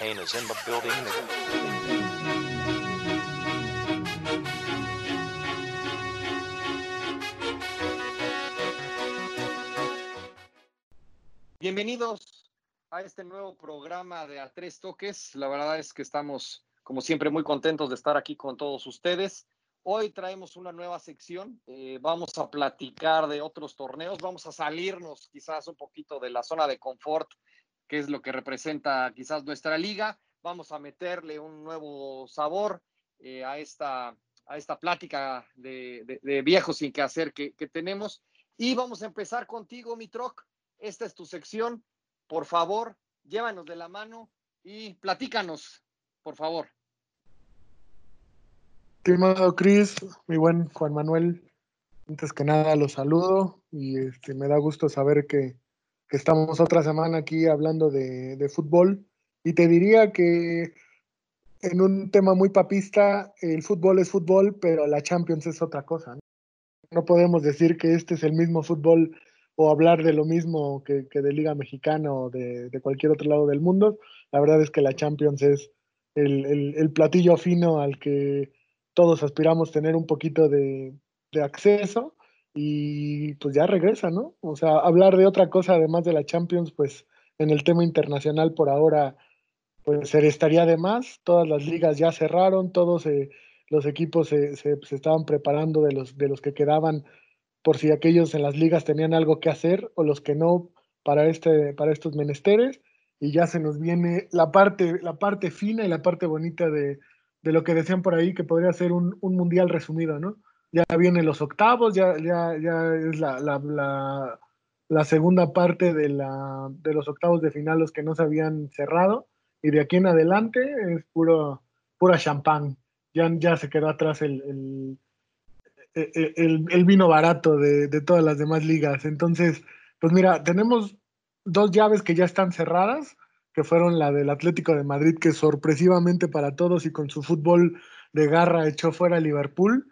Is building. Bienvenidos a este nuevo programa de A Tres Toques. La verdad es que estamos, como siempre, muy contentos de estar aquí con todos ustedes. Hoy traemos una nueva sección. eh, vamos a platicar de otros torneos. Vamos a salirnos quizás un poquito de la zona de confort, que es lo que representa quizás nuestra liga. Vamos a meterle un nuevo sabor eh, a, esta, a esta plática de, de, viejos sin que hacer que, tenemos. Y vamos a empezar contigo, mi troc. Esta es tu sección. Por favor, llévanos de la mano y platícanos, por favor. Estimado Cris, mi buen Juan Manuel, antes que nada los saludo y este, me da gusto saber que, que estamos otra semana aquí hablando de, de, fútbol. Y te diría que en un tema muy papista, el fútbol es fútbol, pero la Champions es otra cosa. No, podemos decir que este es el mismo fútbol o hablar de lo mismo que, que de Liga Mexicana o de, de, cualquier otro lado del mundo. La verdad es que la Champions es el, el, el platillo fino al que todos aspiramos tener un poquito de, de, acceso y pues ya regresa, ¿no? O sea, hablar de otra cosa además de la Champions, pues en el tema internacional por ahora, pues estaría de más. Todas las ligas ya cerraron, todos eh, los equipos se, se, se, estaban preparando de los, de los que quedaban por si aquellos en las ligas tenían algo que hacer o los que no para, este, para estos menesteres. Y ya se nos viene la parte, la parte fina y la parte bonita de, de lo que decían por ahí, que podría ser un, un mundial resumido, ¿no? Ya vienen los octavos, ya, ya, ya es la, la, la, la segunda parte de, la, de los octavos de final, los que no se habían cerrado, y de aquí en adelante es puro, pura champán. Ya, ya se quedó atrás el, el, el, el vino barato de, de, todas las demás ligas. Entonces, pues mira, tenemos dos llaves que ya están cerradas, que fueron la del Atlético de Madrid, que sorpresivamente para todos y con su fútbol de garra echó fuera a Liverpool.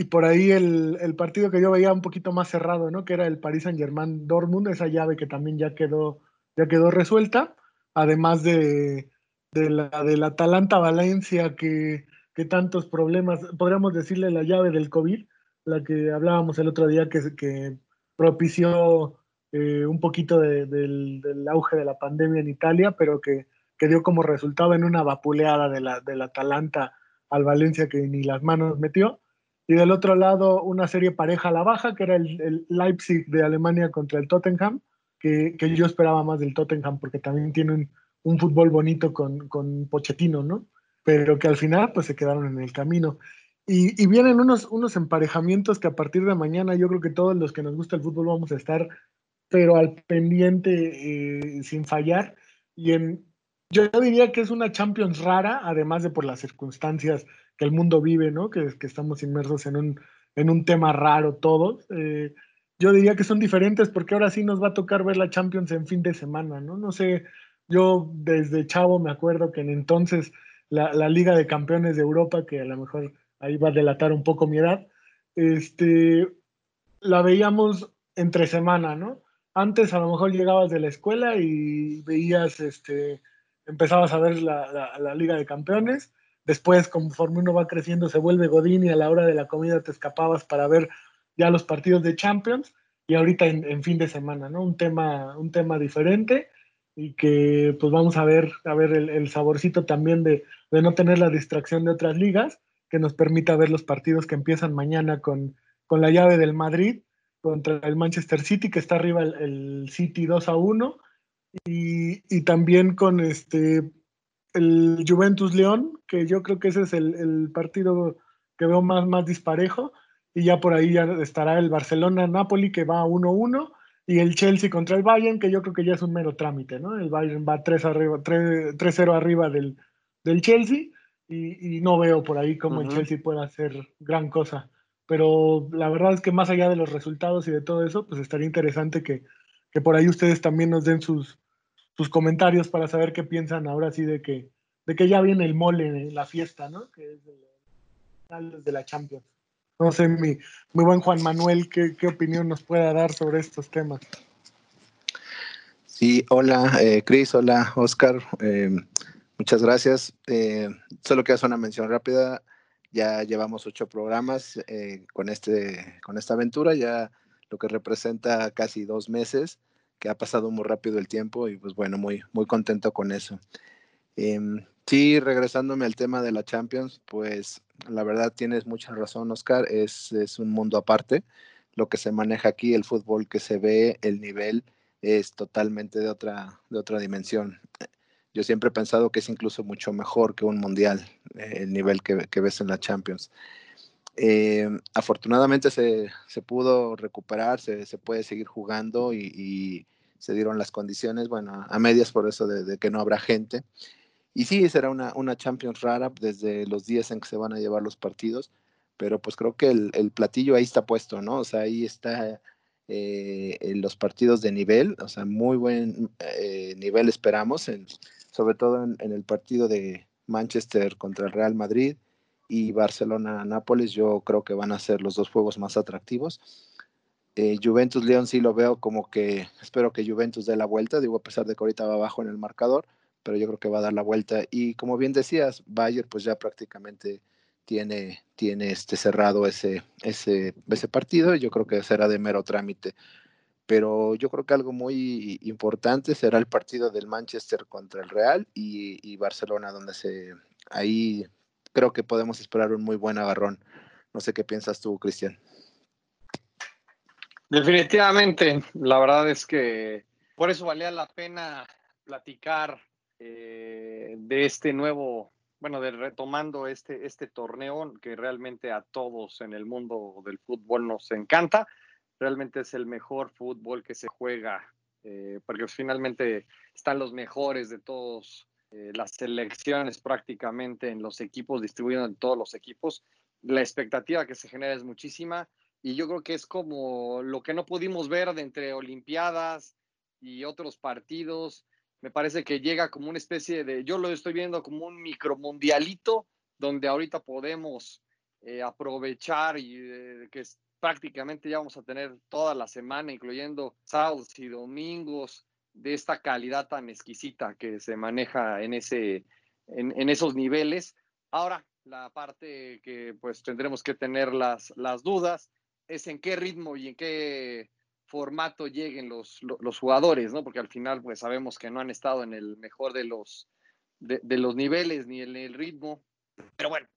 Y por ahí el, el, partido que yo veía un poquito más cerrado, ¿no? Que era el Paris Saint Germain Dortmund, esa llave que también ya quedó, ya quedó resuelta, además de, de la del Atalanta Valencia, que, que tantos problemas, podríamos decirle la llave del COVID, la que hablábamos el otro día que, propició eh, un poquito de, del, del, auge de la pandemia en Italia, pero que, que dio como resultado en una vapuleada de la, del Atalanta al Valencia que ni las manos metió. Y del otro lado, una serie pareja a la baja, que era el, el Leipzig de Alemania contra el Tottenham, que, que, yo esperaba más del Tottenham porque también tiene un, un fútbol bonito con, con, Pochettino, ¿no? Pero que al final pues se quedaron en el camino. Y, y, vienen unos, unos emparejamientos que a partir de mañana yo creo que todos los que nos gusta el fútbol vamos a estar pero al pendiente eh, sin fallar. Y en, yo diría que es una Champions rara, además de por las circunstancias que el mundo vive, ¿no? Que, que estamos inmersos en un, en un tema raro todos. Eh, yo diría que son diferentes porque ahora sí nos va a tocar ver la Champions en fin de semana, ¿no? No sé, yo desde chavo me acuerdo que en entonces la, la Liga de Campeones de Europa, que a lo mejor ahí va a delatar un poco mi edad, este, la veíamos entre semana, ¿no? antes a lo mejor llegabas de la escuela y veías, este, empezabas a ver la, la, la, Liga de Campeones, después conforme uno va creciendo se vuelve Godín y a la hora de la comida te escapabas para ver ya los partidos de Champions y ahorita en, en fin de semana, ¿no? Un tema, un tema diferente y que pues vamos a ver, a ver el, saborcito también de, de, no tener la distracción de otras ligas, que nos permita ver los partidos que empiezan mañana con, con la llave del Madrid contra el Manchester City, que está arriba el, el City 2 a 1, y, y, también con este el Juventus León, que yo creo que ese es el, el, partido que veo más, más disparejo, y ya por ahí ya estará el Barcelona-Napoli, que va a 1-1, y el Chelsea contra el Bayern, que yo creo que ya es un mero trámite, ¿no? El Bayern va 3-0 arriba, 3, 3 arriba del, del Chelsea, y, y, no veo por ahí cómo uh -huh. el Chelsea pueda hacer gran cosa pero la verdad es que más allá de los resultados y de todo eso, pues estaría interesante que, que por ahí ustedes también nos den sus, sus, comentarios para saber qué piensan ahora sí de que, de que ya viene el mole, la fiesta, ¿no? Que es de, la Champions. No sé, mi, muy buen Juan Manuel, ¿qué, qué opinión nos pueda dar sobre estos temas? Sí, hola, eh, Cris, hola, Oscar. Eh, Muchas gracias. Eh, solo quiero hacer una mención rápida. Ya llevamos ocho programas eh, con, este, con esta aventura, ya lo que representa casi dos meses, que ha pasado muy rápido el tiempo y pues bueno, muy, muy contento con eso. Em, sí, regresándome al tema de la Champions, pues la verdad tienes mucha razón, Oscar, es, es un mundo aparte. Lo que se maneja aquí, el fútbol que se ve, el nivel es totalmente de otra, de otra dimensión. Yo siempre he pensado que es incluso mucho mejor que un mundial, eh, el nivel que, ves en la Champions. Eh, afortunadamente se, pudo recuperar, se, puede seguir jugando y, se dieron las condiciones, bueno, a medias por eso de, que no habrá gente. Y sí, será una, una, Champions rara desde los días en que se van a llevar los partidos, pero pues creo que el, platillo ahí está puesto, ¿no? O sea, ahí está eh, los partidos de nivel, o sea, muy buen nivel esperamos. En, sobre todo en, el partido de Manchester contra el Real Madrid y Barcelona-Nápoles, yo creo que van a ser los dos juegos más atractivos. Eh, Juventus-León sí lo veo como que espero que Juventus dé la vuelta, digo, a pesar de que ahorita va abajo en el marcador, pero yo creo que va a dar la vuelta. Y como bien decías, Bayern pues ya prácticamente tiene, tiene este cerrado ese, ese, ese partido y yo creo que será de mero trámite pero yo creo que algo muy importante será el partido del Manchester contra el Real y, Barcelona, donde se ahí creo que podemos esperar un muy buen agarrón. No sé qué piensas tú, Cristian. Definitivamente, la verdad es que por eso valía la pena platicar eh, de este nuevo, bueno, de retomando este, este torneo que realmente a todos en el mundo del fútbol nos encanta realmente es el mejor fútbol que se juega, eh, porque finalmente están los mejores de todos, eh, las selecciones prácticamente en los equipos, distribuidos en todos los equipos. La expectativa que se genera es muchísima y yo creo que es como lo que no pudimos ver de entre Olimpiadas y otros partidos. Me parece que llega como una especie de, yo lo estoy viendo como un micromundialito donde ahorita podemos eh, aprovechar y que prácticamente ya vamos a tener toda la semana, incluyendo sábados y domingos, de esta calidad tan exquisita que se maneja en, ese, en, esos niveles. Ahora, la parte que pues tendremos que tener las, las dudas es en qué ritmo y en qué formato lleguen los, los, jugadores, ¿no? Porque al final pues sabemos que no han estado en el mejor de los, de, de los niveles ni en el ritmo. Pero bueno,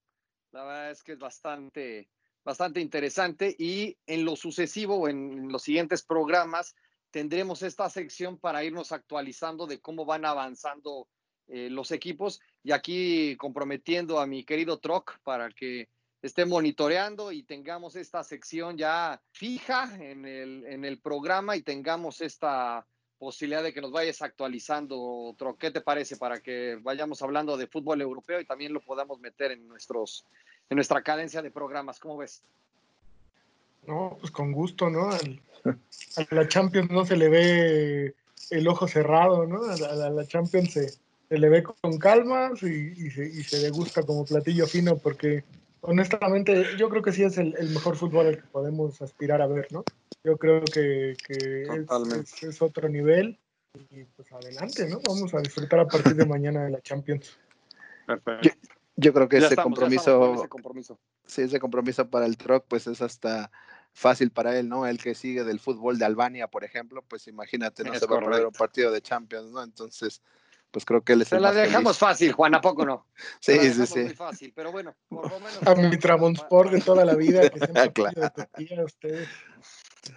la verdad es que es bastante, bastante interesante y en lo sucesivo, en los siguientes programas, tendremos esta sección para irnos actualizando de cómo van avanzando eh, los equipos y aquí comprometiendo a mi querido Troc para que esté monitoreando y tengamos esta sección ya fija en el, en el programa y tengamos esta posibilidad de que nos vayas actualizando, Troc. ¿Qué te parece para que vayamos hablando de fútbol europeo y también lo podamos meter en nuestros en nuestra cadencia de programas. ¿Cómo ves? No, pues con gusto, ¿no? a la Champions no se le ve el ojo cerrado, ¿no? A la, Champions se, le ve con calma y, se, y, se, degusta como platillo fino porque honestamente yo creo que sí es el, mejor fútbol al que podemos aspirar a ver, ¿no? Yo creo que, es, es, otro nivel y pues adelante, ¿no? Vamos a disfrutar a partir de mañana de la Champions. Perfecto. Yo creo que ese, compromiso, ese compromiso, sí, ese compromiso para el truck, pues es hasta fácil para él, ¿no? El que sigue del fútbol de Albania, por ejemplo, pues imagínate, no se va a perder un partido de Champions, ¿no? Entonces, pues creo que él es Se la dejamos fácil, Juan, ¿a poco no? sí, sí, sí. Muy fácil, pero bueno, por lo menos. A mi Tramonsport de toda la vida, que siempre claro. de ustedes.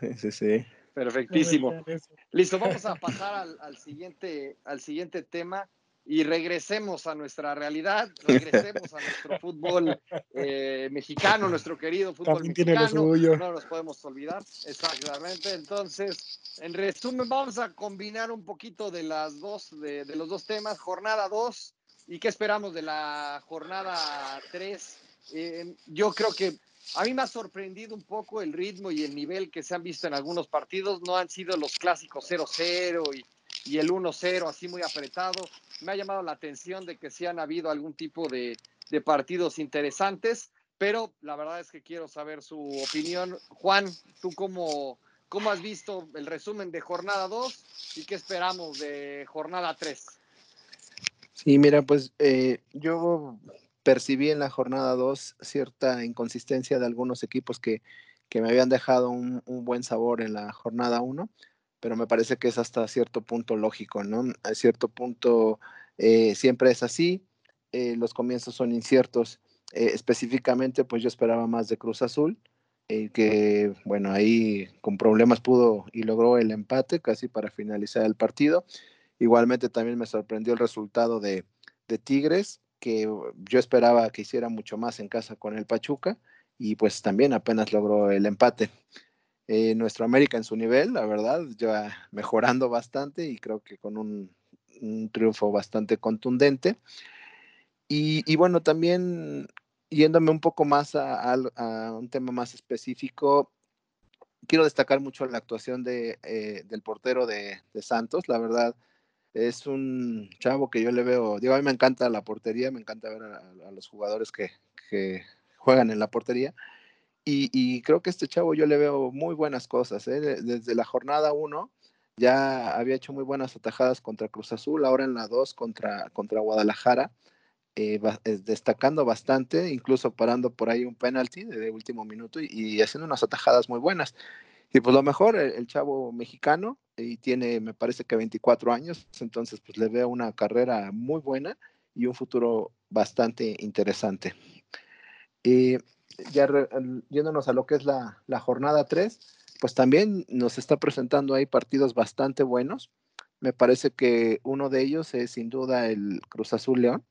Sí, sí, sí. Perfectísimo. Listo, vamos a pasar al, al, siguiente, al siguiente tema y regresemos a nuestra realidad, regresemos a nuestro fútbol eh, mexicano, nuestro querido fútbol mexicano. No nos podemos olvidar, exactamente. Entonces, en resumen, vamos a combinar un poquito de las dos, de, los dos temas, jornada 2 y qué esperamos de la jornada 3. Eh, yo creo que a mí me ha sorprendido un poco el ritmo y el nivel que se han visto en algunos partidos. No han sido los clásicos 0-0 y y el 1-0 así muy apretado. Me ha llamado la atención de que sí han habido algún tipo de, partidos interesantes, pero la verdad es que quiero saber su opinión. Juan, ¿tú cómo, cómo has visto el resumen de jornada 2 y qué esperamos de jornada 3? Sí, mira, pues eh, yo percibí en la jornada 2 cierta inconsistencia de algunos equipos que, que me habían dejado un, un, buen sabor en la jornada 1, pero me parece que es hasta cierto punto lógico, ¿no? A cierto punto eh, siempre es así, eh, los comienzos son inciertos. Eh, específicamente, pues yo esperaba más de Cruz Azul, que bueno, ahí con problemas pudo y logró el empate casi para finalizar el partido. Igualmente también me sorprendió el resultado de, de Tigres, que yo esperaba que hiciera mucho más en casa con el Pachuca y pues también apenas logró el empate. Eh, nuestro América en su nivel, la verdad, ya mejorando bastante y creo que con un, un triunfo bastante contundente. Y, y, bueno, también yéndome un poco más a, un tema más específico, quiero destacar mucho la actuación de, eh, del portero de, de, Santos. La verdad, es un chavo que yo le veo, digo, a mí me encanta la portería, me encanta ver a, a los jugadores que, que, juegan en la portería. Y, y, creo que este chavo yo le veo muy buenas cosas. ¿eh? Desde la jornada 1 ya había hecho muy buenas atajadas contra Cruz Azul, ahora en la 2 contra, contra Guadalajara eh, destacando bastante, incluso parando por ahí un penalti de último minuto y, y, haciendo unas atajadas muy buenas. Y pues lo mejor, el, el, chavo mexicano, y tiene, me parece que 24 años, entonces pues le veo una carrera muy buena y un futuro bastante interesante. Y ya re, yéndonos a lo que es la, la jornada 3, pues también nos está presentando ahí partidos bastante buenos. Me parece que uno de ellos es sin duda el Cruz Azul León,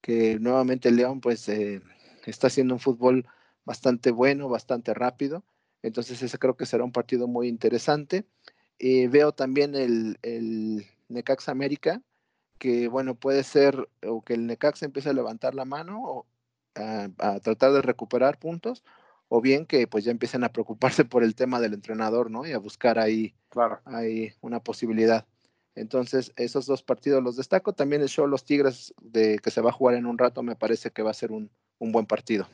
que nuevamente León pues eh, está haciendo un fútbol bastante bueno, bastante rápido. Entonces ese creo que será un partido muy interesante. Eh, veo también el, el Necax América, que bueno, puede ser o que el Necax empiece a levantar la mano o a, a, tratar de recuperar puntos, o bien que pues ya empiecen a preocuparse por el tema del entrenador, ¿no? Y a buscar ahí, claro. ahí una posibilidad. Entonces, esos dos partidos los destaco. También el show Los Tigres, de que se va a jugar en un rato, me parece que va a ser un, un buen partido.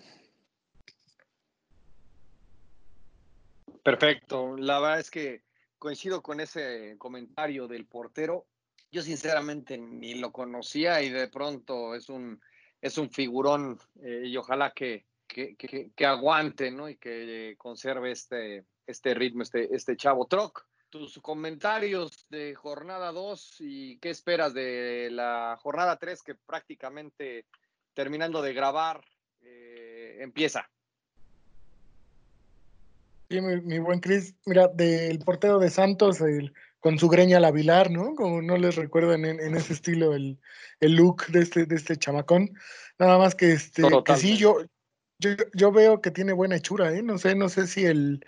Perfecto. La verdad es que coincido con ese comentario del portero. Yo sinceramente ni lo conocía y de pronto es un, es un figurón eh, y ojalá que, que, que, aguante ¿no? y que conserve este, este ritmo, este, este chavo Troc tus comentarios de jornada 2 y qué esperas de la jornada 3 que prácticamente terminando de grabar eh, empieza. Sí, mi, mi buen Cris, mira, del portero de Santos, el, con su greña labilar, ¿no? Como no les recuerdan en, en ese estilo el, el, look de este, de este chamacón. Nada más que, este, que sí, yo, yo, yo veo que tiene buena hechura, ¿eh? No sé, no sé si el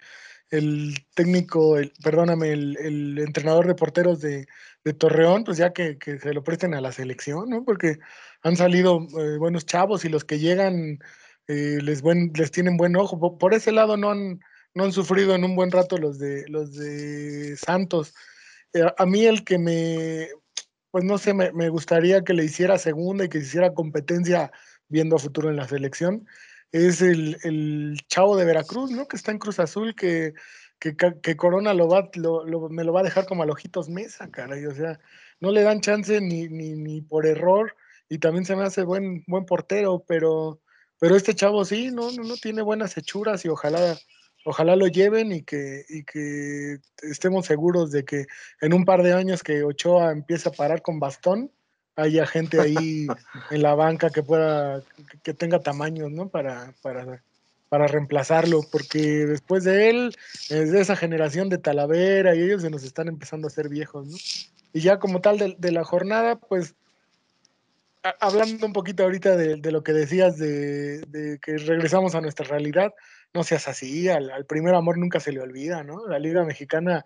el técnico, el, perdóname, el, el, entrenador de porteros de, de Torreón, pues ya que, que, se lo presten a la selección, ¿no? Porque han salido eh, buenos chavos y los que llegan eh, les, buen, les tienen buen ojo. Por, por, ese lado no han, no han sufrido en un buen rato los de, los de Santos. Eh, a mí el que me, pues no sé, me, gustaría que le hiciera segunda y que hiciera competencia viendo a futuro en la selección es el, chavo de Veracruz, ¿no? Que está en Cruz Azul, que, que, Corona lo va, lo, me lo va a dejar como a ojitos mesa, caray. O sea, no le dan chance ni, ni, ni por error, y también se me hace buen, buen portero, pero, pero este chavo sí, no, no, no tiene buenas hechuras y ojalá, ojalá lo lleven y que, y que estemos seguros de que en un par de años que Ochoa empiece a parar con bastón, haya gente ahí en la banca que pueda, que tenga tamaños, ¿no? Para, para, para reemplazarlo, porque después de él, es de esa generación de Talavera y ellos se nos están empezando a hacer viejos, ¿no? Y ya como tal de, de la jornada, pues hablando un poquito ahorita de, lo que decías de, que regresamos a nuestra realidad, no seas así, al, primer amor nunca se le olvida, ¿no? La Liga Mexicana,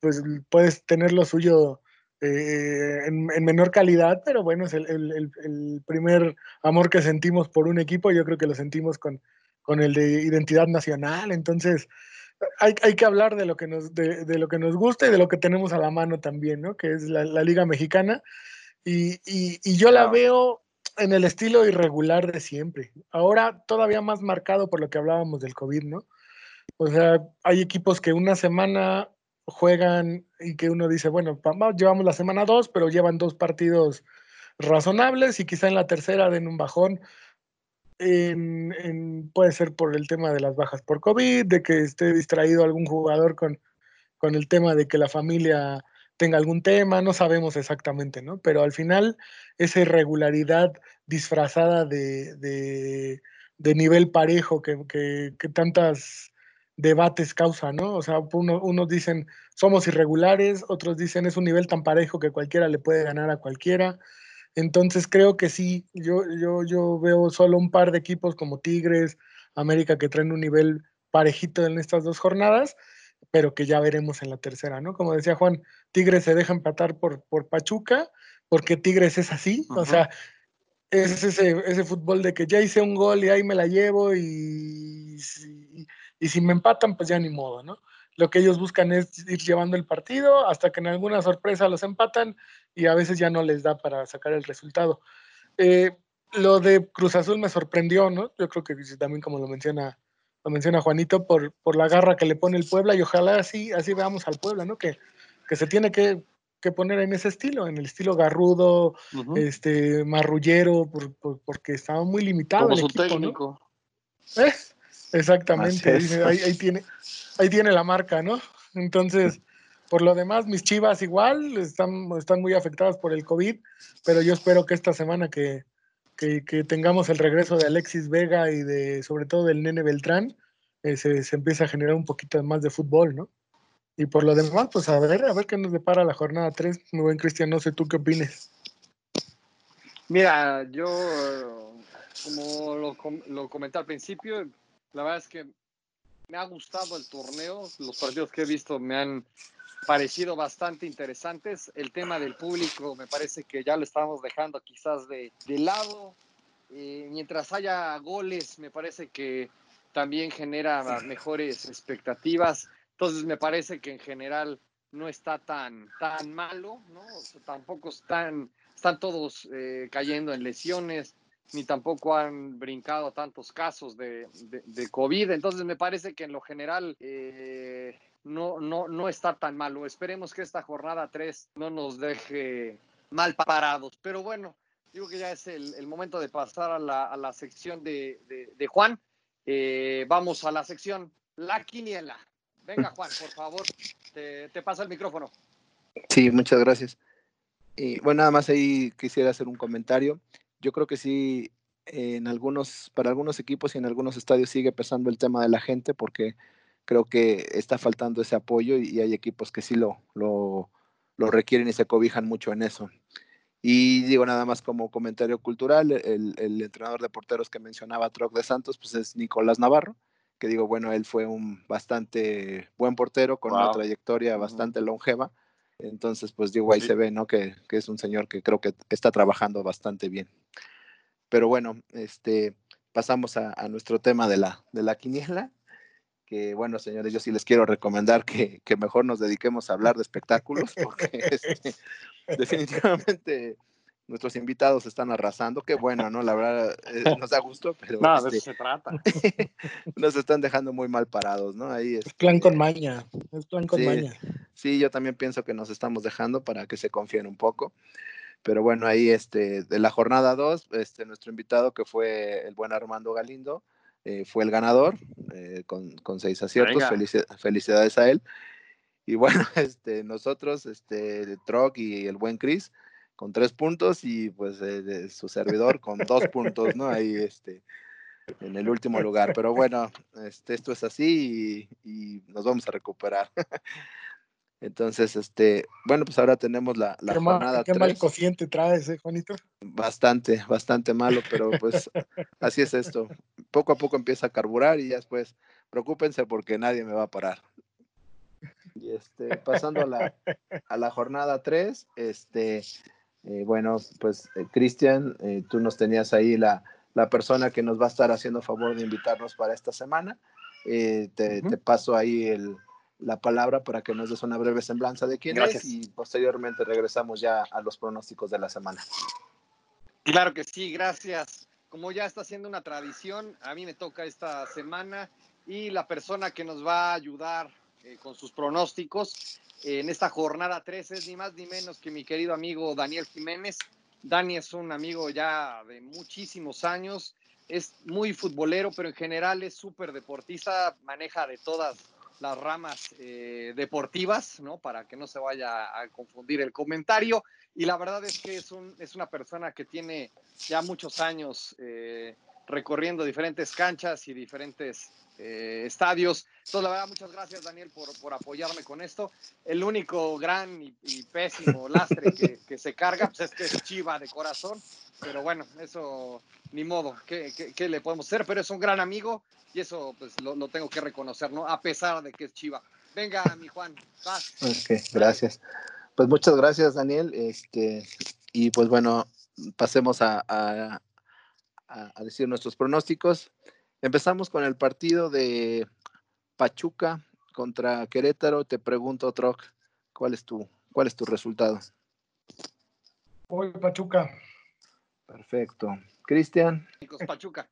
pues puedes tener lo suyo eh, en, en, menor calidad, pero bueno, es el, primer amor que sentimos por un equipo, yo creo que lo sentimos con, con el de identidad nacional, entonces hay, hay que hablar de lo, que nos, de, lo que nos gusta y de lo que tenemos a la mano también, ¿no? que es la Liga Mexicana, y, y, y yo la veo en el estilo irregular de siempre, ahora todavía más marcado por lo que hablábamos del COVID, ¿no? O sea, hay equipos que una semana juegan y que uno dice, bueno, llevamos la semana dos, pero llevan dos partidos razonables y quizá en la tercera den un bajón. En, puede ser por el tema de las bajas por COVID, de que esté distraído algún jugador con, con el tema de que la familia tenga algún tema, no sabemos exactamente, ¿no? Pero al final esa irregularidad disfrazada de, de, nivel parejo que, que, tantas debates causa, ¿no? O sea, unos dicen somos irregulares, otros dicen es un nivel tan parejo que cualquiera le puede ganar a cualquiera. Entonces creo que sí, yo, yo, yo veo solo un par de equipos como Tigres, América, que traen un nivel parejito en estas dos jornadas, pero que ya veremos en la tercera, ¿no? Como decía Juan, Tigres se deja empatar por, por Pachuca, porque Tigres es así, o sea, es ese, ese fútbol de que ya hice un gol y ahí me la llevo y, y, si me empatan, pues ya ni modo, ¿no? Lo que ellos buscan es ir llevando el partido hasta que en alguna sorpresa los empatan y a veces ya no les da para sacar el resultado. Eh, lo de Cruz Azul me sorprendió, ¿no? Yo creo que también como lo menciona, lo menciona Juanito, por, por la garra que le pone el Puebla y ojalá así, así veamos al Puebla, ¿no? Que, que se tiene que, que poner en ese estilo, en el estilo garrudo, este, marrullero, porque estaba muy limitado. Como el su equipo, técnico. ¿Eh? Exactamente, ahí, tiene, ahí tiene la marca, ¿no? Entonces, por lo demás, mis chivas igual están, están muy afectadas por el COVID, pero yo espero que esta semana que, que, tengamos el regreso de Alexis Vega y de sobre todo del Nene Beltrán, eh, se, se empiece a generar un poquito más de fútbol, ¿no? Y por lo demás, pues a ver, a ver qué nos depara la jornada 3. Muy buen Cristian, no sé tú qué opines. Mira, yo, como lo, lo comenté al principio, la verdad es que me ha gustado el torneo. Los partidos que he visto me han parecido bastante interesantes. El tema del público me parece que ya lo estamos dejando quizás de, de lado. Eh, mientras haya goles, me parece que también genera mejores expectativas. Entonces me parece que en general no está tan, tan malo, ¿no? tampoco están, están todos eh, cayendo en lesiones, ni tampoco han brincado tantos casos de, de, COVID. Entonces me parece que en lo general eh, no, no, no está tan malo. Esperemos que esta jornada 3 no nos deje mal parados. Pero bueno, digo que ya es el, momento de pasar a la, a la sección de, de Juan. Eh, vamos a la sección La Quiniela. Venga, Juan, por favor, te, pasa el micrófono. Sí, muchas gracias. Y bueno, nada más ahí quisiera hacer un comentario. Yo creo que sí, en algunos, para algunos equipos y en algunos estadios sigue pesando el tema de la gente porque creo que está faltando ese apoyo y, hay equipos que sí lo, lo, lo, requieren y se cobijan mucho en eso. Y digo nada más como comentario cultural, el, el entrenador de porteros que mencionaba Troc de Santos, pues es Nicolás Navarro que digo, bueno, él fue un bastante buen portero con una trayectoria bastante longeva. Entonces, pues digo, ahí se ve, ¿no? Que, que, es un señor que creo que está trabajando bastante bien. Pero bueno, este, pasamos a, a, nuestro tema de la, de la quiniela, que bueno, señores, yo sí les quiero recomendar que, que mejor nos dediquemos a hablar de espectáculos, porque este, definitivamente nuestros invitados están arrasando, qué bueno, ¿no? La verdad, eh, nos da gusto, pero... no, de eso este, se trata. nos están dejando muy mal parados, ¿no? Ahí es, plan con maña, es plan con maña. Sí, yo también pienso que nos estamos dejando para que se confíen un poco. Pero bueno, ahí este, de la jornada 2, este, nuestro invitado que fue el buen Armando Galindo, eh, fue el ganador eh, con, con, seis aciertos. felicidades a él. Y bueno, este, nosotros, este, Troc y el buen Chris, con tres puntos y pues de su servidor con dos puntos, ¿no? Ahí este, en el último lugar. Pero bueno, este, esto es así y, nos vamos a recuperar. Entonces, este, bueno, pues ahora tenemos la, la ¿Qué jornada ¿Qué mal cociente traes, eh, Juanito? Bastante, bastante malo, pero pues así es esto. Poco a poco empieza a carburar y ya después, preocúpense porque nadie me va a parar. Y este, pasando a la, a la jornada 3, este, eh, bueno, pues eh, Cristian, eh, tú nos tenías ahí la, la, persona que nos va a estar haciendo favor de invitarnos para esta semana. Te, te, paso ahí el, la palabra para que nos des una breve semblanza de quién es y posteriormente regresamos ya a los pronósticos de la semana. Claro que sí, gracias. Como ya está siendo una tradición, a mí me toca esta semana y la persona que nos va a ayudar con sus pronósticos en esta jornada 3 es ni más ni menos que mi querido amigo Daniel Jiménez. Dani es un amigo ya de muchísimos años, es muy futbolero, pero en general es súper deportista, maneja de todas las ramas eh, deportivas, ¿no? Para que no se vaya a confundir el comentario. Y la verdad es que es, un, es una persona que tiene ya muchos años eh, recorriendo diferentes canchas y diferentes eh, estadios. Entonces, la verdad, muchas gracias, Daniel, por, por apoyarme con esto. El único gran y, pésimo lastre que, que, se carga pues es que es chiva de corazón, pero bueno, eso ni modo, ¿qué, qué, le podemos hacer? Pero es un gran amigo y eso pues lo, lo, tengo que reconocer, ¿no? A pesar de que es chiva. Venga, mi Juan, vas. Ok, gracias. Pues muchas gracias, Daniel. Este, y pues bueno, pasemos a, a, a decir nuestros pronósticos. Empezamos con el partido de Pachuca contra Querétaro. Te pregunto, Troc, ¿cuál es tu, cuál es tu resultado? Hoy Pachuca. Perfecto. Cristian. Pachuca.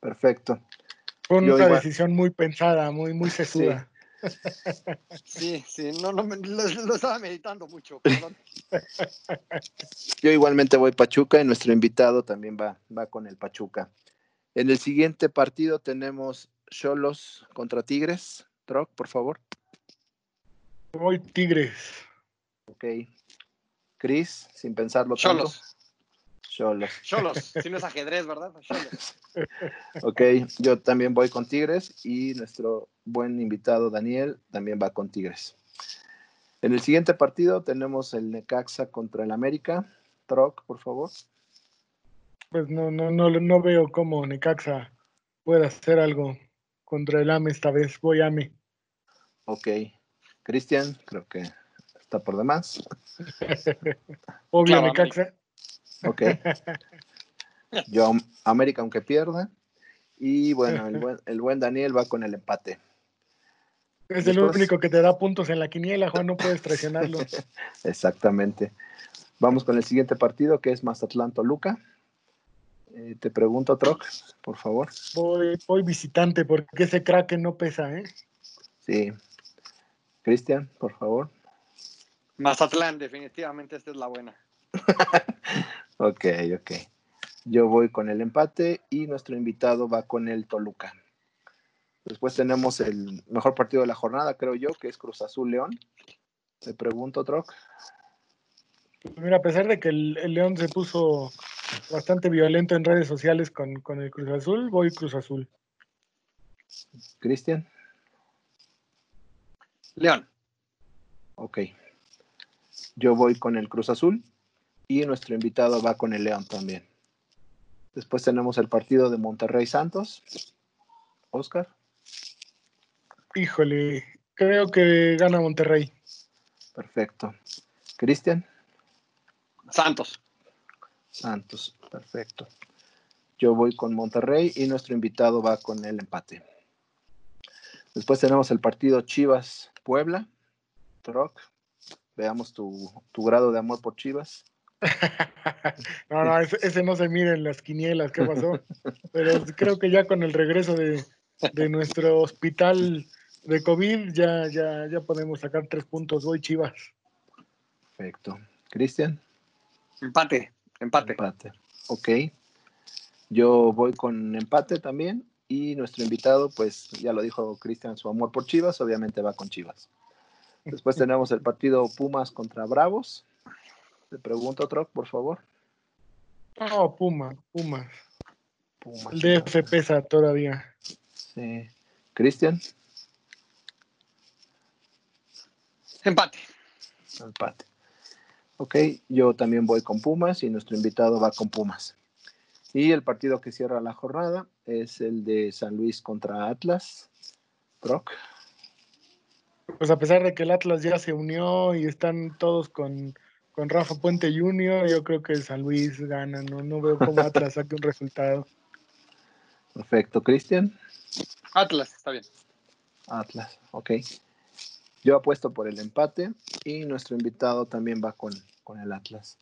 Perfecto. Fue una decisión muy pensada, muy, muy sesuda. Sí, sí, no, no lo, estaba meditando mucho, perdón. Yo igualmente voy Pachuca y nuestro invitado también va, va con el Pachuca. En el siguiente partido tenemos Cholos contra Tigres. Troc, por favor. Voy Tigres. Ok. Cris, sin pensarlo Cholos. Cholos. Cholos, si no es ajedrez, ¿verdad? Cholos. ok, yo también voy con Tigres y nuestro buen invitado Daniel también va con Tigres. En el siguiente partido tenemos el Necaxa contra el América. Troc, por favor pues no, no, no, no veo cómo Necaxa pueda hacer algo contra el AME esta vez. Voy a AME. Ok. Cristian, creo que está por demás. Obvio, Necaxa. Ok. Yo, América, aunque pierda. Y bueno, el buen, el buen Daniel va con el empate. Es el único que te da puntos en la quiniela, Juan, no puedes traicionarlo. Exactamente. Vamos con el siguiente partido que es Mazatlán-Toluca. Eh, te pregunto, Troc, por favor. Voy, voy visitante porque ese crack no pesa, ¿eh? Sí. Cristian, por favor. Mazatlán, definitivamente esta es la buena. ok, ok. Yo voy con el empate y nuestro invitado va con el Toluca. Después tenemos el mejor partido de la jornada, creo yo, que es Cruz Azul León. Te pregunto, Troc. Mira, a pesar de que el León se puso bastante violento en redes sociales con, el Cruz Azul, voy Cruz Azul. Cristian. León. Ok. Yo voy con el Cruz Azul y nuestro invitado va con el León también. Después tenemos el partido de Monterrey Santos. Oscar. Híjole, creo que gana Monterrey. Perfecto. Cristian. Santos. Santos, perfecto. Yo voy con Monterrey y nuestro invitado va con el empate. Después tenemos el partido Chivas Puebla. Troc, veamos tu, grado de amor por Chivas. no, no, ese, no se mide en las quinielas, ¿qué pasó? Pero creo que ya con el regreso de, nuestro hospital de COVID ya, ya, ya podemos sacar tres puntos. Voy Chivas. Perfecto. Cristian. Empate. Empate. Empate. Ok. Yo voy con empate también. Y nuestro invitado, pues ya lo dijo Cristian, su amor por Chivas, obviamente va con Chivas. Después tenemos el partido Pumas contra Bravos. Le pregunto, Troc, por favor. Oh, Puma, Pumas. Pumas. El DF pesa todavía. Sí. Cristian. Empate. Empate. Ok, yo también voy con Pumas y nuestro invitado va con Pumas. Y el partido que cierra la jornada es el de San Luis contra Atlas. Brock. Pues a pesar de que el Atlas ya se unió y están todos con, Rafa Puente Jr., yo creo que San Luis gana. No, no veo cómo Atlas saque un resultado. Perfecto. Cristian. Atlas, está bien. Atlas, ok. Yo apuesto por el empate y nuestro invitado también va con, con el Atlas.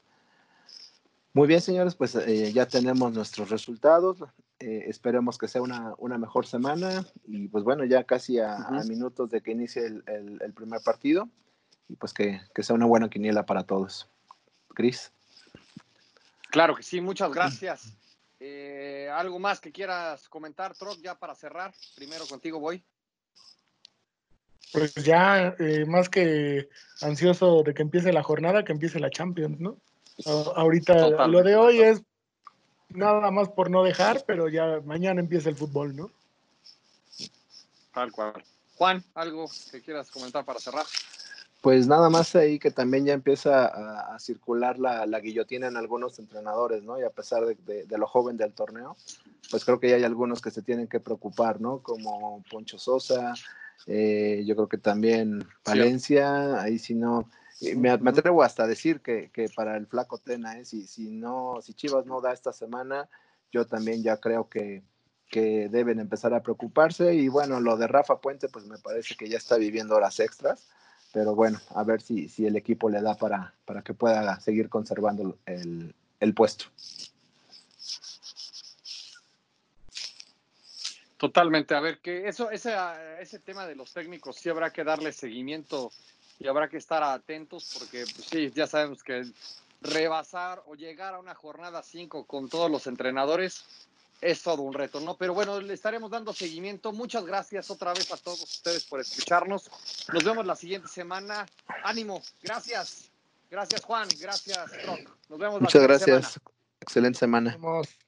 Muy bien, señores, pues eh, ya tenemos nuestros resultados. Eh, esperemos que sea una, mejor semana y pues bueno, ya casi a, minutos de que inicie el, primer partido y pues que, sea una buena quiniela para todos. Cris. Claro que sí, muchas gracias. Eh, ¿Algo más que quieras comentar, Troc, ya para cerrar? Primero contigo voy. Pues ya, eh, más que ansioso de que empiece la jornada, que empiece la Champions, ¿no? ahorita lo de hoy es nada más por no dejar, pero ya mañana empieza el fútbol, ¿no? Tal cual. Juan, ¿algo que quieras comentar para cerrar? Pues nada más ahí que también ya empieza a, circular la, guillotina en algunos entrenadores, ¿no? Y a pesar de, lo joven del torneo, pues creo que ya hay algunos que se tienen que preocupar, ¿no? Como Poncho Sosa, eh, yo creo que también Valencia, ahí si no, me, atrevo hasta a decir que, para el flaco Tena, ¿eh? si, si, no, si Chivas no da esta semana, yo también ya creo que, que deben empezar a preocuparse. Y bueno, lo de Rafa Puente, pues me parece que ya está viviendo horas extras pero bueno, a ver si, si el equipo le da para, para que pueda seguir conservando el, el puesto. Totalmente, a ver, que eso, ese, ese tema de los técnicos sí habrá que darle seguimiento y habrá que estar atentos porque pues, sí, ya sabemos que rebasar o llegar a una jornada 5 con todos los entrenadores es todo un reto, ¿no? Pero bueno, le estaremos dando seguimiento. Muchas gracias otra vez a todos ustedes por escucharnos. Nos vemos la siguiente semana. Ánimo, gracias. Gracias, Juan. Gracias, Rock. Nos vemos Muchas gracias. Excelente semana. Vamos.